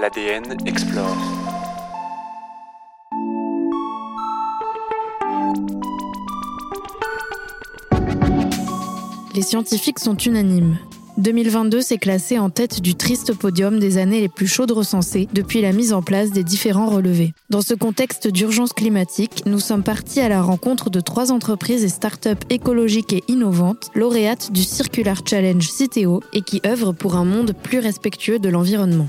L'ADN explore. Les scientifiques sont unanimes. 2022 s'est classé en tête du triste podium des années les plus chaudes recensées depuis la mise en place des différents relevés. Dans ce contexte d'urgence climatique, nous sommes partis à la rencontre de trois entreprises et start-up écologiques et innovantes, lauréates du Circular Challenge Citeo et qui œuvrent pour un monde plus respectueux de l'environnement.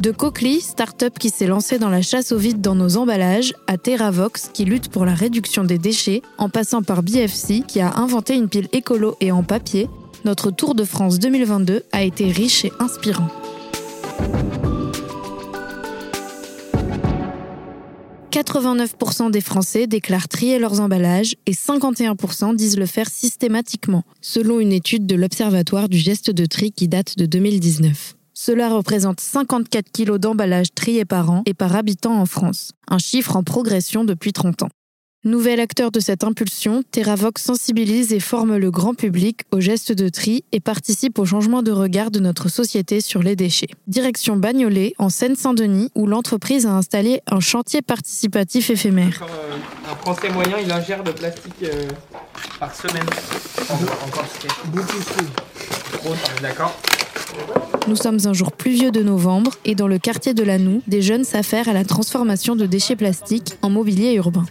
De Cochlear, start-up qui s'est lancée dans la chasse au vide dans nos emballages, à TerraVox qui lutte pour la réduction des déchets, en passant par BFC qui a inventé une pile écolo et en papier, notre Tour de France 2022 a été riche et inspirant. « 89% des Français déclarent trier leurs emballages et 51% disent le faire systématiquement, selon une étude de l'Observatoire du geste de tri qui date de 2019. Cela représente 54 kilos d'emballages triés par an et par habitant en France, un chiffre en progression depuis 30 ans. Nouvel acteur de cette impulsion, TerraVox sensibilise et forme le grand public aux gestes de tri et participe au changement de regard de notre société sur les déchets. Direction Bagnolet, en Seine-Saint-Denis, où l'entreprise a installé un chantier participatif éphémère. un Français moyen, il ingère de plastique euh, par semaine. Encore Beaucoup. D'accord. Nous sommes un jour pluvieux de novembre et dans le quartier de Lanou, des jeunes s'affairent à la transformation de déchets plastiques en mobilier urbain.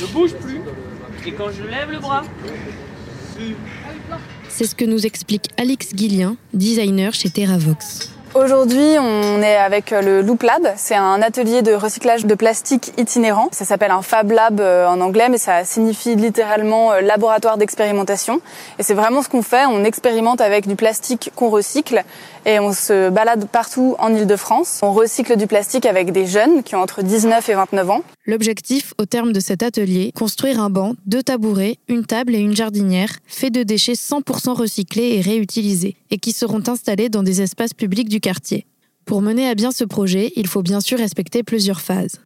Je bouge plus et quand je lève le bras. C'est ce que nous explique Alix Guillien, designer chez TerraVox. Aujourd'hui, on est avec le Loop Lab. C'est un atelier de recyclage de plastique itinérant. Ça s'appelle un Fab Lab euh, en anglais, mais ça signifie littéralement euh, laboratoire d'expérimentation. Et c'est vraiment ce qu'on fait. On expérimente avec du plastique qu'on recycle et on se balade partout en Ile-de-France. On recycle du plastique avec des jeunes qui ont entre 19 et 29 ans. L'objectif, au terme de cet atelier, construire un banc, deux tabourets, une table et une jardinière, faits de déchets 100% recyclés et réutilisés, et qui seront installés dans des espaces publics du quartier. Pour mener à bien ce projet, il faut bien sûr respecter plusieurs phases.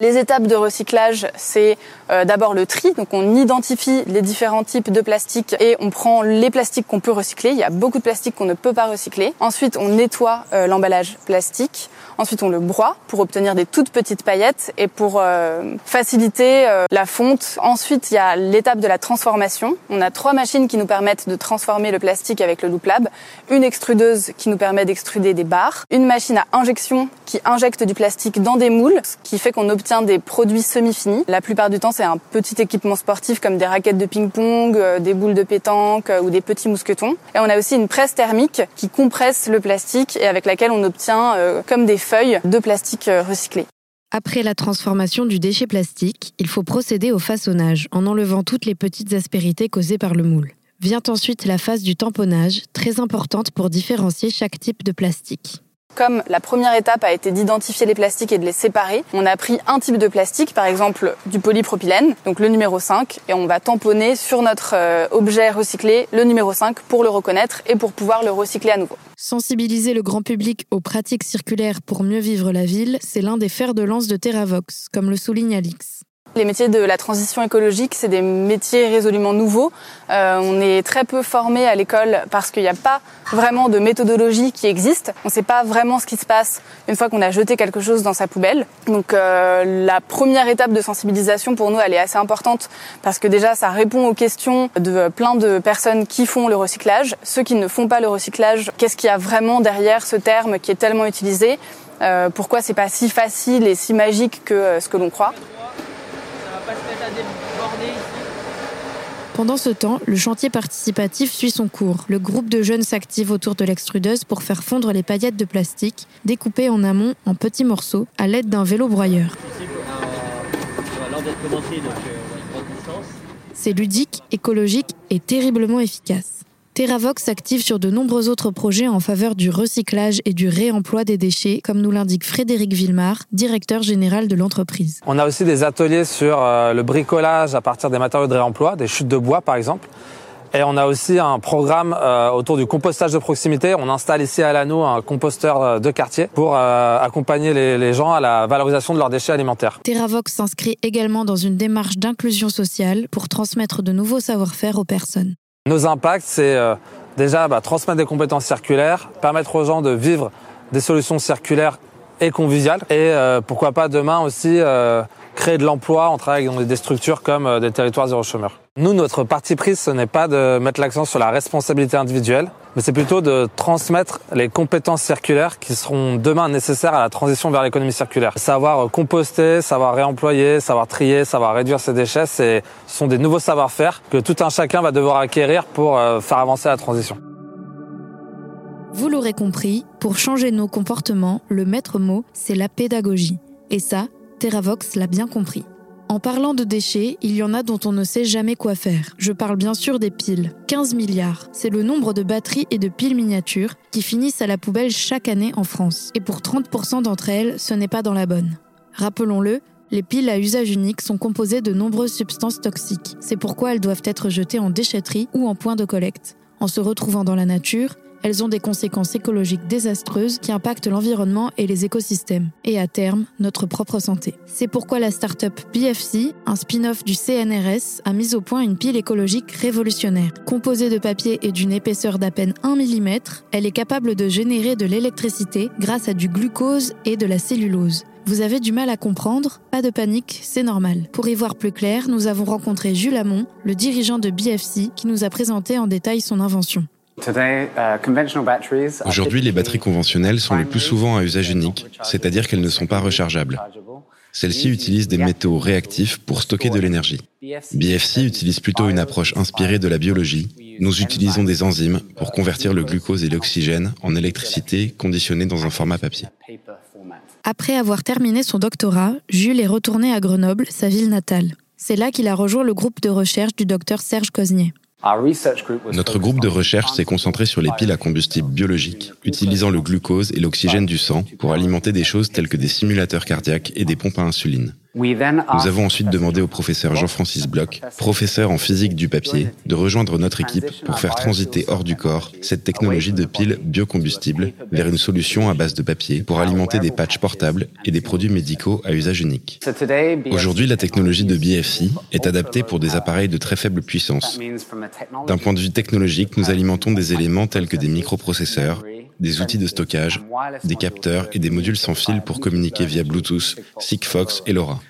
Les étapes de recyclage, c'est euh, d'abord le tri. Donc on identifie les différents types de plastique et on prend les plastiques qu'on peut recycler. Il y a beaucoup de plastique qu'on ne peut pas recycler. Ensuite, on nettoie euh, l'emballage plastique. Ensuite, on le broie pour obtenir des toutes petites paillettes et pour euh, faciliter la fonte. Ensuite, il y a l'étape de la transformation. On a trois machines qui nous permettent de transformer le plastique avec le Loop Lab. Une extrudeuse qui nous permet d'extruder des barres. Une machine à injection qui injecte du plastique dans des moules, ce qui fait qu'on obtient des produits semi-finis. La plupart du temps, c'est un petit équipement sportif comme des raquettes de ping-pong, euh, des boules de pétanque euh, ou des petits mousquetons. Et on a aussi une presse thermique qui compresse le plastique et avec laquelle on obtient euh, comme des feuilles de plastique recyclé. Après la transformation du déchet plastique, il faut procéder au façonnage en enlevant toutes les petites aspérités causées par le moule. Vient ensuite la phase du tamponnage, très importante pour différencier chaque type de plastique. Comme la première étape a été d'identifier les plastiques et de les séparer, on a pris un type de plastique, par exemple du polypropylène, donc le numéro 5, et on va tamponner sur notre euh, objet recyclé le numéro 5 pour le reconnaître et pour pouvoir le recycler à nouveau. Sensibiliser le grand public aux pratiques circulaires pour mieux vivre la ville, c'est l'un des fers de lance de TerraVox, comme le souligne Alix. Les métiers de la transition écologique, c'est des métiers résolument nouveaux. Euh, on est très peu formé à l'école parce qu'il n'y a pas vraiment de méthodologie qui existe. On ne sait pas vraiment ce qui se passe une fois qu'on a jeté quelque chose dans sa poubelle. Donc euh, la première étape de sensibilisation pour nous, elle est assez importante parce que déjà, ça répond aux questions de plein de personnes qui font le recyclage. Ceux qui ne font pas le recyclage, qu'est-ce qu'il y a vraiment derrière ce terme qui est tellement utilisé? Euh, Pourquoi c'est pas si facile et si magique que ce que l'on croit? Pendant ce temps, le chantier participatif suit son cours. Le groupe de jeunes s'active autour de l'extrudeuse pour faire fondre les paillettes de plastique, découpées en amont en petits morceaux à l'aide d'un vélo broyeur. C'est ludique, écologique et terriblement efficace. TerraVox s'active sur de nombreux autres projets en faveur du recyclage et du réemploi des déchets, comme nous l'indique Frédéric Villemar, directeur général de l'entreprise. On a aussi des ateliers sur euh, le bricolage à partir des matériaux de réemploi, des chutes de bois par exemple. Et on a aussi un programme euh, autour du compostage de proximité. On installe ici à l'anneau un composteur euh, de quartier pour accompagner les, les, gens à la valorisation de leurs déchets alimentaires. TerraVox s'inscrit également dans une démarche d'inclusion sociale pour transmettre de nouveaux savoir-faire aux personnes. Nos impacts, c'est euh, déjà bah, transmettre des compétences circulaires, permettre aux gens de vivre des solutions circulaires et convivial. Et pourquoi pas demain aussi créer de l'emploi en travaillant dans des structures comme des territoires zéro chômeur. Nous, notre parti pris, ce n'est pas de mettre l'accent sur la responsabilité individuelle, mais c'est plutôt de transmettre les compétences circulaires qui seront demain nécessaires à la transition vers l'économie circulaire. Savoir composter, savoir réemployer, savoir trier, savoir réduire ses déchets, ce sont des nouveaux savoir-faire que tout un chacun va devoir acquérir pour euh, faire avancer la transition. Vous l'aurez compris, pour changer nos comportements, le maître mot, c'est la pédagogie. Et ça, TerraVox l'a bien compris. En parlant de déchets, il y en a dont on ne sait jamais quoi faire. Je parle bien sûr des piles. 15 milliards, c'est le nombre de batteries et de piles miniatures qui finissent à la poubelle chaque année en France. Et pour 30% d'entre elles, ce n'est pas dans la bonne. Rappelons-le, les piles à usage unique sont composées de nombreuses substances toxiques. C'est pourquoi elles doivent être jetées en déchetterie ou en point de collecte. En se retrouvant dans la nature, elles ont des conséquences écologiques désastreuses qui impactent l'environnement et les écosystèmes, et à terme, notre propre santé. C'est pourquoi la start-up BFC, un spin-off du CNRS, a mis au point une pile écologique révolutionnaire. Composée de papier et d'une épaisseur d'à peine 1 mm, elle est capable de générer de l'électricité grâce à du glucose et de la cellulose. Vous avez du mal à comprendre Pas de panique, c'est normal. Pour y voir plus clair, nous avons rencontré Jules Hamon, le dirigeant de BFC, qui nous a présenté en détail son invention. Uh, Aujourd'hui, les batteries conventionnelles sont le plus souvent à usage unique, c'est-à-dire qu'elles ne sont pas rechargeables. Celles-ci utilisent des métaux réactifs pour stocker de l'énergie. BFC utilise plutôt une approche inspirée de la biologie. Nous utilisons des enzymes pour convertir le glucose et l'oxygène en électricité conditionnée dans un format papier. Après avoir terminé son doctorat, Jules est retourné à Grenoble, sa ville natale. C'est là qu'il a rejoint le groupe de recherche du docteur Serge Cosnier. Notre groupe de recherche s'est concentré sur les piles à combustible biologique, utilisant le glucose et l'oxygène du sang pour alimenter des choses telles que des simulateurs cardiaques et des pompes à insuline. Nous avons ensuite demandé au professeur Jean-Francis Bloch, professeur en physique du papier, de rejoindre notre équipe pour faire transiter hors du corps cette technologie de piles biocombustibles vers une solution à base de papier pour alimenter des patchs portables et des produits médicaux à usage unique. Aujourd'hui, la technologie de BFC est adaptée pour des appareils de très faible puissance. D'un point de vue technologique, nous alimentons des éléments tels que des microprocesseurs, des outils de stockage, des capteurs et des modules sans fil pour communiquer via Bluetooth, Sigfox et LoRa.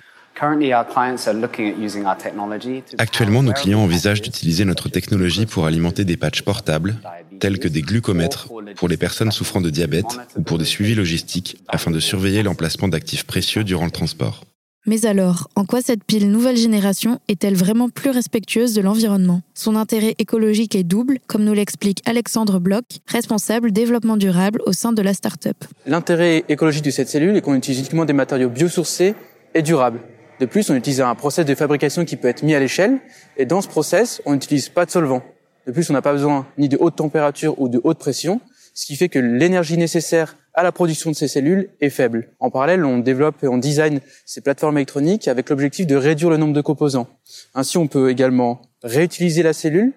Actuellement, nos clients envisagent d'utiliser notre technologie pour alimenter des patchs portables, tels que des glucomètres pour les personnes souffrant de diabète ou pour des suivis logistiques afin de surveiller l'emplacement d'actifs précieux durant le transport. Mais alors, en quoi cette pile nouvelle génération est-elle vraiment plus respectueuse de l'environnement? Son intérêt écologique est double, comme nous l'explique Alexandre Bloch, responsable développement durable au sein de la start-up. L'intérêt écologique de cette cellule est qu'on utilise uniquement des matériaux biosourcés et durables. De plus, on utilise un process de fabrication qui peut être mis à l'échelle, et dans ce process, on n'utilise pas de solvant. De plus, on n'a pas besoin ni de haute température ou de haute pression, ce qui fait que l'énergie nécessaire à la production de ces cellules est faible. En parallèle, on développe et on design ces plateformes électroniques avec l'objectif de réduire le nombre de composants. Ainsi, on peut également réutiliser la cellule,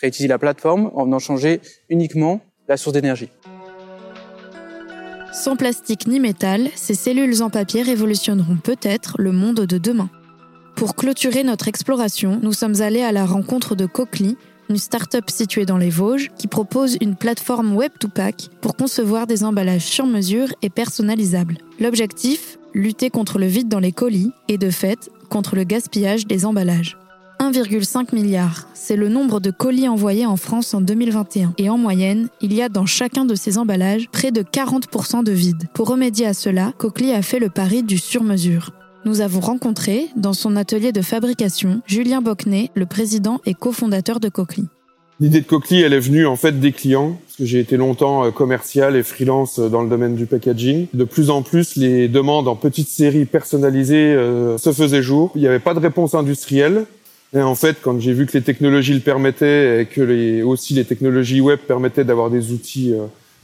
réutiliser la plateforme en en changer uniquement la source d'énergie. Sans plastique ni métal, ces cellules en papier révolutionneront peut-être le monde de demain. Pour clôturer notre exploration, nous sommes allés à la rencontre de Cochlear, une start-up située dans les Vosges qui propose une plateforme Web2Pack pour concevoir des emballages sur mesure et personnalisables. L'objectif Lutter contre le vide dans les colis et de fait contre le gaspillage des emballages. 1,5 milliard, c'est le nombre de colis envoyés en France en 2021. Et en moyenne, il y a dans chacun de ces emballages près de 40% de vide. Pour remédier à cela, Cochlear a fait le pari du sur-mesure nous avons rencontré, dans son atelier de fabrication, Julien Bocnet, le président et cofondateur de Cochlear. L'idée de Cochlear, elle est venue en fait des clients, parce que j'ai été longtemps euh, commercial et freelance euh, dans le domaine du packaging. De plus en plus, les demandes en petites séries personnalisées euh, se faisaient jour. Il n'y avait pas de réponse industrielle. Et en fait, quand j'ai vu que les technologies le permettaient et que aussi les technologies web permettaient d'avoir des outils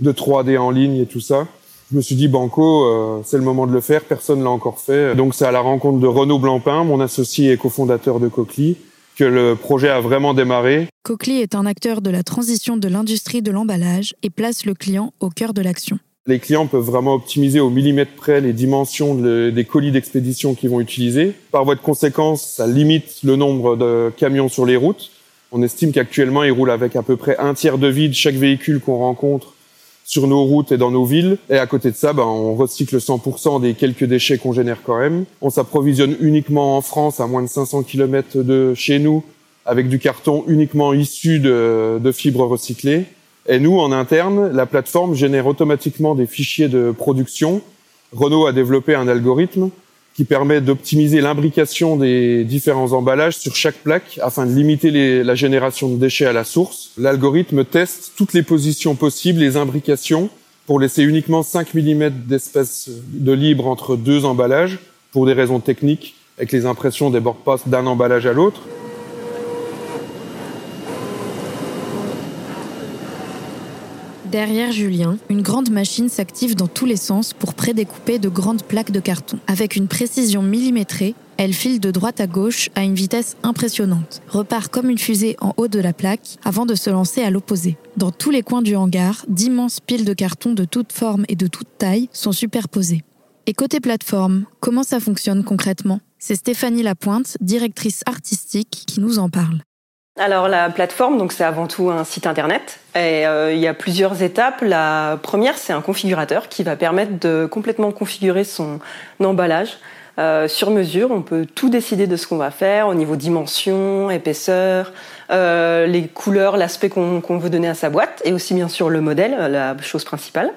de 3D en ligne et tout ça, je me suis dit banco, euh, c'est le moment de le faire. Personne l'a encore fait. Donc c'est à la rencontre de Renaud Blancpain, mon associé et cofondateur de Cochlear, que le projet a vraiment démarré. Cochlear est un acteur de la transition de l'industrie de l'emballage et place le client au cœur de l'action. Les clients peuvent vraiment optimiser au millimètre près les dimensions des colis d'expédition qu'ils vont utiliser. Par voie de conséquence, ça limite le nombre de camions sur les routes. On estime qu'actuellement, ils roulent avec à peu près un tiers de vide chaque véhicule qu'on rencontre sur nos routes et dans nos villes. Et à côté de ça, ben, on recycle 100% des quelques déchets qu'on génère quand même. On s'approvisionne uniquement en France, à moins de 500 km de chez nous, avec du carton uniquement issu de, de fibres recyclées. Et nous, en interne, la plateforme génère automatiquement des fichiers de production. Renault a développé un algorithme qui permet d'optimiser l'imbrication des différents emballages sur chaque plaque afin de limiter la génération de déchets à la source. L'algorithme teste toutes les positions possibles, les imbrications, pour laisser uniquement 5 mm d'espace de libre entre deux emballages, pour des raisons techniques, et que les impressions débordent pas d'un emballage à l'autre. Derrière Julien, une grande machine s'active dans tous les sens pour prédécouper de grandes plaques de carton. Avec une précision millimétrée, elle file de droite à gauche à une vitesse impressionnante, repart comme une fusée en haut de la plaque avant de se lancer à l'opposé. Dans tous les coins du hangar, d'immenses piles de carton de toutes formes et de toutes tailles sont superposées. Et côté plateforme, comment ça fonctionne concrètement? C'est Stéphanie Lapointe, directrice artistique, qui nous en parle. Alors la plateforme, donc c'est avant tout un site internet et euh, il y a plusieurs étapes. La première, c'est un configurateur qui va permettre de complètement configurer son emballage euh, sur mesure. On peut tout décider de ce qu'on va faire au niveau dimension, épaisseur, euh, les couleurs, l'aspect qu'on veut donner à sa boîte, et aussi bien sûr le modèle, la chose principale.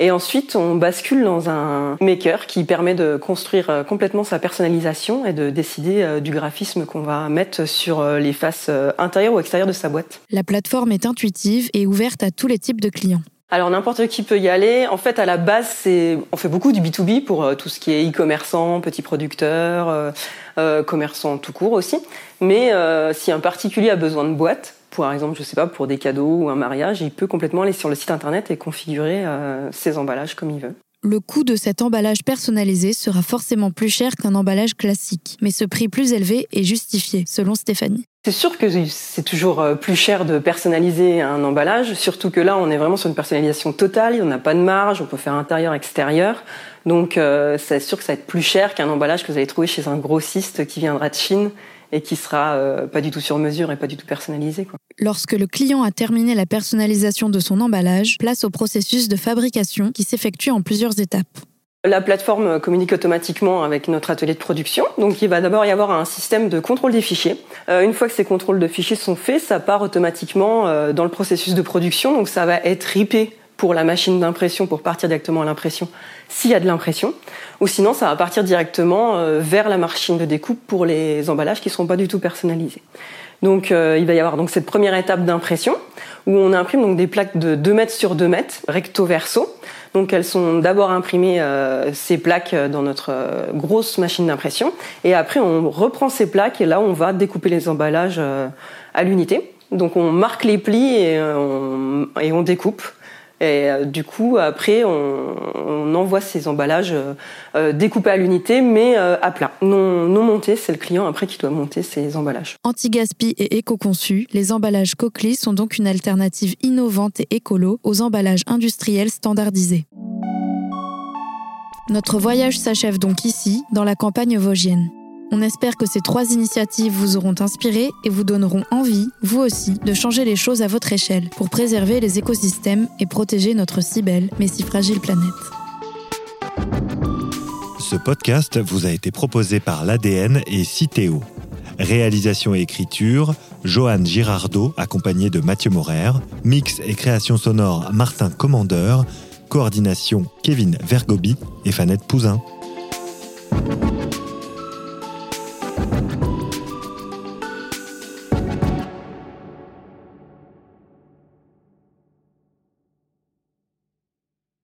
Et ensuite, on bascule dans un maker qui permet de construire euh, complètement sa personnalisation et de décider du graphisme qu'on va mettre sur les faces intérieures ou extérieures de sa boîte. La plateforme est intuitive et ouverte à tous les types de clients. Alors n'importe qui peut y aller. En fait, à la base, c'est on fait beaucoup du B2B pour euh, tout ce qui est e-commerçant, petits producteurs, euh, euh, commerçants tout court aussi. Mais si un particulier a besoin de boîtes, par exemple, je sais pas, pour des cadeaux ou un mariage, il peut complètement aller sur le site internet et configurer ses emballages comme il veut. Le coût de cet emballage personnalisé sera forcément plus cher qu'un emballage classique, mais ce prix plus élevé est justifié, selon Stéphanie. C'est sûr que c'est toujours euh, plus cher de personnaliser un emballage, surtout que là, on est vraiment sur une personnalisation totale, on n'a pas de marge, on peut faire intérieur, extérieur. Donc, euh, c'est sûr que ça va être plus cher qu'un emballage que vous allez trouver chez un grossiste qui viendra de Chine et qui sera euh, pas du tout sur mesure et pas du tout personnalisé. Lorsque le client a terminé la personnalisation de son emballage, place au processus de fabrication qui s'effectue en plusieurs étapes. La plateforme communique automatiquement avec notre atelier de production. Donc il va d'abord y avoir un système de contrôle des fichiers. Euh, une fois que ces contrôles de fichiers sont faits, ça part automatiquement euh, dans le processus de production. Donc ça va être ripé pour la machine d'impression pour partir directement à l'impression s'il y a de l'impression. Ou sinon ça va partir directement euh, vers la machine de découpe pour les emballages qui ne seront pas du tout personnalisés. Donc il va y avoir donc cette première étape d'impression où on imprime donc des plaques de 2 mètres sur 2 mètres recto verso donc elles sont d'abord imprimées euh, ces plaques euh, dans notre euh, grosse machine d'impression et après on reprend ces plaques et là on va découper les emballages à l'unité. Donc on marque les plis et et on découpe. Et euh, du coup, après, on, envoie ces emballages euh, euh, découpés à l'unité, mais à plat. Non, non montés, c'est le client après qui doit monter ces emballages. Anti-gaspi et éco-conçus, les emballages Cochlear sont donc une alternative innovante et écolo aux emballages industriels standardisés. Notre voyage s'achève donc ici, dans la campagne vosgienne. On espère que ces trois initiatives vous auront inspiré et vous donneront envie, vous aussi, de changer les choses à votre échelle pour préserver les écosystèmes et protéger notre si belle mais si fragile planète. Ce podcast vous a été proposé par l'ADN et Citeo. Réalisation et écriture, Johan Girardot, accompagné de Mathieu Morer. Mix et création sonore, Martin Commandeur. Coordination, Kevin Vergobi et Fanette Pouzin.